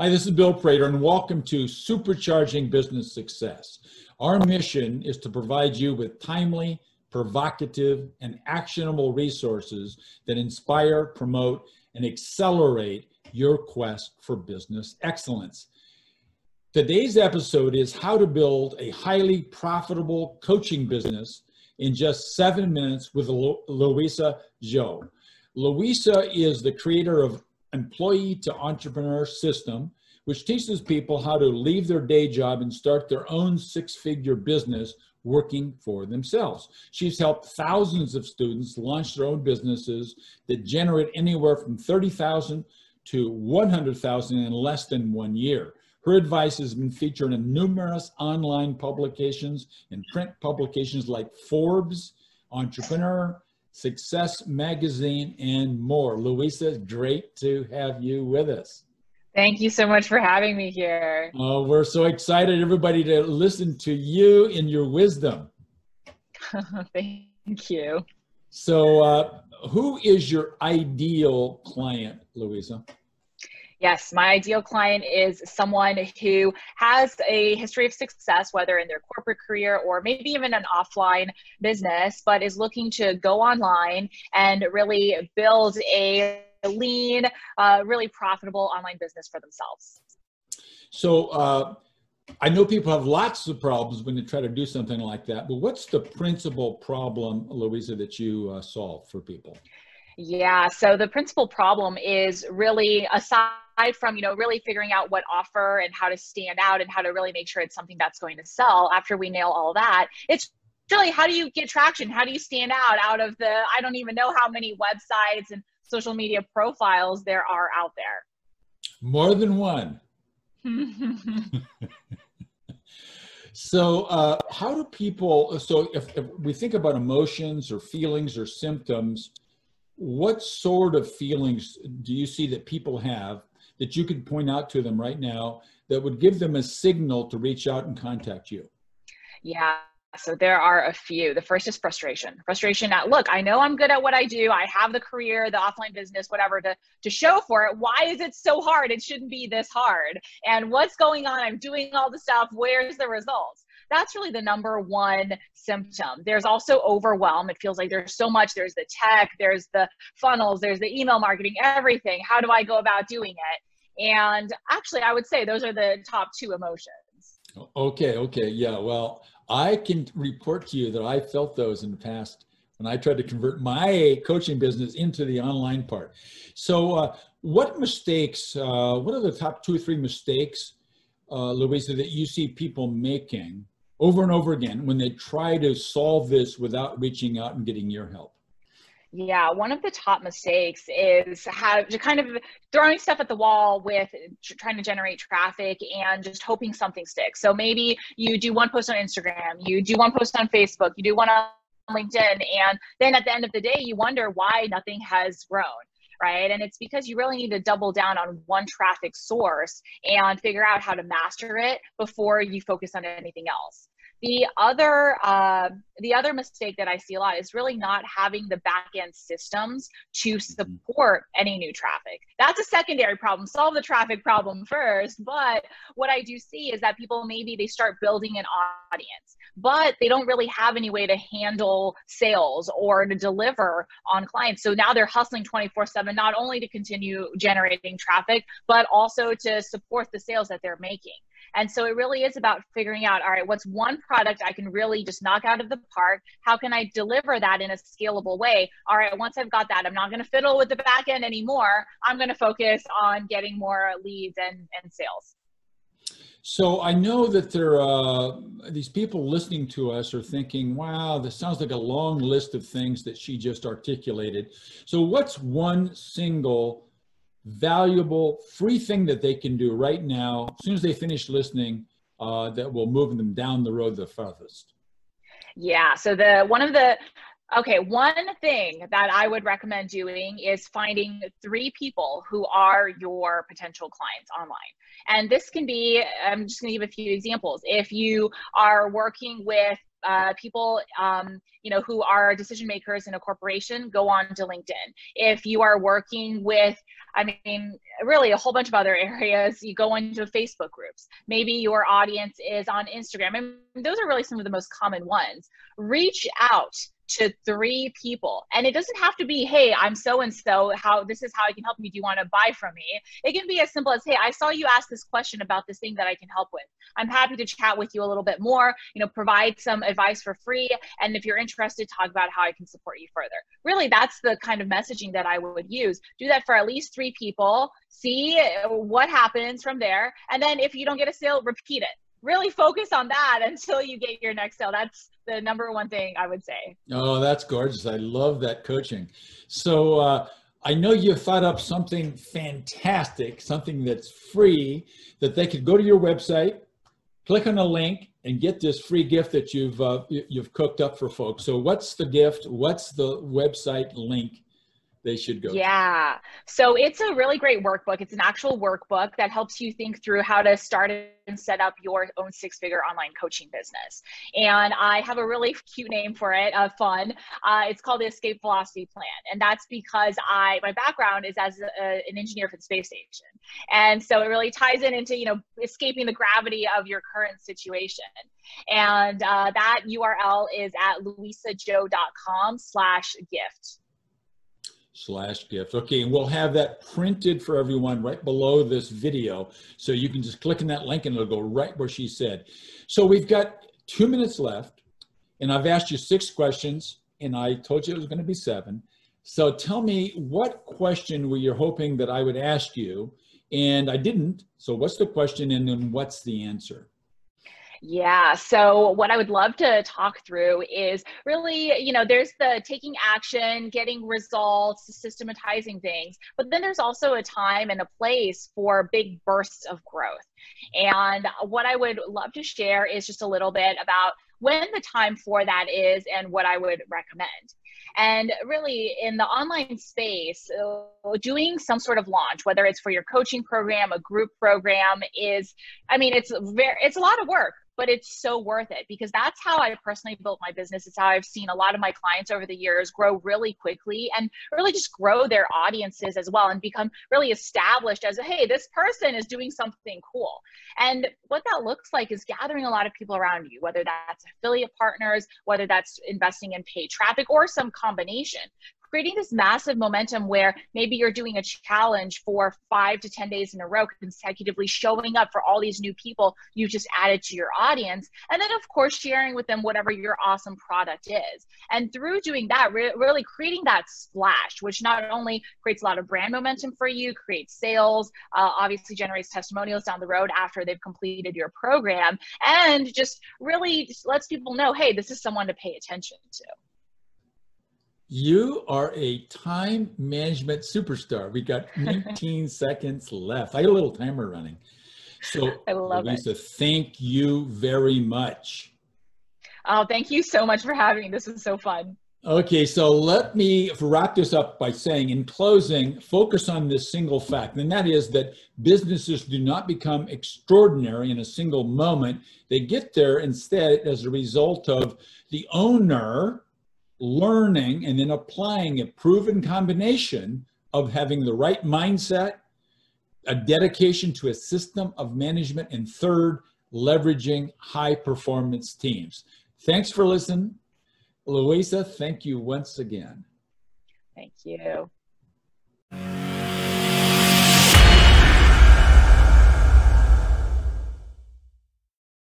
Hi, this is Bill Prater, and welcome to Supercharging Business Success. Our mission is to provide you with timely, provocative, and actionable resources that inspire, promote, and accelerate your quest for business excellence. Today's episode is how to build a highly profitable coaching business in just seven minutes with Louisa Zhou. Louisa is the creator of employee to entrepreneur system, which teaches people how to leave their day job and start their own six figure business working for themselves. She's helped thousands of students launch their own businesses that generate anywhere from 30,000 to 100,000 in less than one year. Her advice has been featured in numerous online publications and print publications like Forbes, Entrepreneur, Success Magazine, and more. Louisa, great to have you with us. Thank you so much for having me here. Oh, we're so excited, everybody, to listen to you and your wisdom. Thank you. So, uh, who is your ideal client, Louisa? Yes, my ideal client is someone who has a history of success, whether in their corporate career or maybe even an offline business, but is looking to go online and really build a lean, uh, really profitable online business for themselves. So, uh, I know people have lots of problems when they try to do something like that, but what's the principal problem, Louisa, that you uh, solve for people? Yeah, so the principal problem is really aside from you know really figuring out what offer and how to stand out and how to really make sure it's something that's going to sell after we nail all that it's really how do you get traction? How do you stand out out of the i don't even know how many websites and social media profiles there are out there. More than one. So uh, how do people so if, if we think about emotions or feelings or symptoms what sort of feelings do you see that people have that you could point out to them right now that would give them a signal to reach out and contact you? Yeah. So there are a few. The first is frustration. Frustration at look, I know I'm good at what I do. I have the career, the offline business, whatever to to show for it. Why is it so hard? It shouldn't be this hard. And what's going on? I'm doing all the stuff. Where's the results? That's really the number one symptom. There's also overwhelm. It feels like there's so much. There's the tech, there's the funnels, there's the email marketing, everything. How do I go about doing it? And actually, I would say those are the top two emotions. Okay, okay, yeah. Well, I can report to you that I felt those in the past when I tried to convert my coaching business into the online part. So, uh, what mistakes, uh, what are the top two or three mistakes, uh, Louisa, that you see people making over and over again when they try to solve this without reaching out and getting your help? Yeah, one of the top mistakes is have kind of throwing stuff at the wall with trying to generate traffic and just hoping something sticks. So maybe you do one post on Instagram, you do one post on Facebook, you do one on LinkedIn, and then at the end of the day, you wonder why nothing has grown right? And it's because you really need to double down on one traffic source and figure out how to master it before you focus on anything else. The other, uh, the other mistake that I see a lot is really not having the back end systems to mm-hmm. support any new traffic. That's a secondary problem. Solve the traffic problem first. But what I do see is that people maybe they start building an audience, but they don't really have any way to handle sales or to deliver on clients. So now they're hustling 24 7, not only to continue generating traffic, but also to support the sales that they're making. And so it really is about figuring out all right, what's one product I can really just knock out of the park? How can I deliver that in a scalable way? All right, once I've got that, I'm not going to fiddle with the back end anymore. I'm going to focus on getting more leads and, and sales. So I know that there are uh, these people listening to us are thinking, wow, this sounds like a long list of things that she just articulated. So what's one single valuable free thing that they can do right now as soon as they finish listening uh, that will move them down the road the farthest. Yeah so the one of the okay one thing that i would recommend doing is finding three people who are your potential clients online. And this can be i'm just to give a few examples. If you are working with uh, people, um, you know, who are decision makers in a corporation, go on to LinkedIn. If you are working with, I mean, really a whole bunch of other areas, you go into Facebook groups. Maybe your audience is on Instagram. And those are really some of the most common ones. Reach out to three people. And it doesn't have to be, hey, I'm so and so, how this is how I can help you. Do you want to buy from me? It can be as simple as, hey, I saw you ask this question about this thing that I can help with. I'm happy to chat with you a little bit more, you know, provide some advice for free. And if you're interested, talk about how I can support you further. Really, that's the kind of messaging that I would use. Do that for at least three people, see what happens from there. And then if you don't get a sale, repeat it really focus on that until you get your next sale. That's the number one thing I would say. Oh, that's gorgeous. I love that coaching. So uh, I know you thought up something fantastic, something that's free that they could go to your website, click on a link, and get this free gift that you've uh, you've cooked up for folks. So what's the gift? What's the website link? They should go yeah. So it's a really great workbook. It's an actual workbook that helps you think through how to start and set up your own six figure online coaching business. And i have a really cute name for it uh, fun. Uh, it's called the escape velocity plan. And that's because i my background is as a, an engineer for the space station. And so it really ties in into you know escaping the gravity of your current situation. And uh, that url is at louisazhou.com slash gift slash gift. Okay, and we'll have that printed for everyone right below this video. So you can just click on that link and it'll go right where she said. So we've got two minutes left and I've asked you six questions and I told you it was gonna be seven. So tell me what question were you hoping that I would ask you and I didn't. So what's the question and then what's the answer? Yeah. So, what I would love to talk through is really, you know, there's the taking action, getting results, systematizing things, but then there's also a time and a place for big bursts of growth. And what I would love to share is just a little bit about when the time for that is and what I would recommend. And really, in the online space, uh, doing some sort of launch, whether it's for your coaching program, a group program, is, I mean, it's very, it's a lot of work but it's so worth it because that's how I personally built my business. It's how I've seen a lot of my clients over the years grow really quickly and really just grow their audiences as well and become really established as hey, this person is doing something cool. And what that looks like is gathering a lot of people around you, whether that's affiliate partners, whether that's investing in paid traffic or some combination creating this massive momentum where maybe you're doing a challenge for five to 10 days in a row consecutively, showing up for all these new people you just added to your audience. And then, of course, sharing with them whatever your awesome product is. And through doing that, re- really creating that splash, which not only creates a lot of brand momentum for you, creates sales, uh, obviously generates testimonials down the road after they've completed your program, and just really lets people know hey, this is someone to pay attention to. You are a time management superstar. We got 19 seconds left. I got a little timer running. So, I love Lisa, it. thank you very much. Oh, thank you so much for having me. This was so fun. Okay, so let me wrap this up by saying, in closing, focus on this single fact, and that is that businesses do not become extraordinary in a single moment. They get there instead as a result of the owner learning and then applying a proven combination of having the right mindset, a dedication to a system of management, and third, leveraging high performance teams. Thanks for listening. Louisa, thank you once again. Thank you.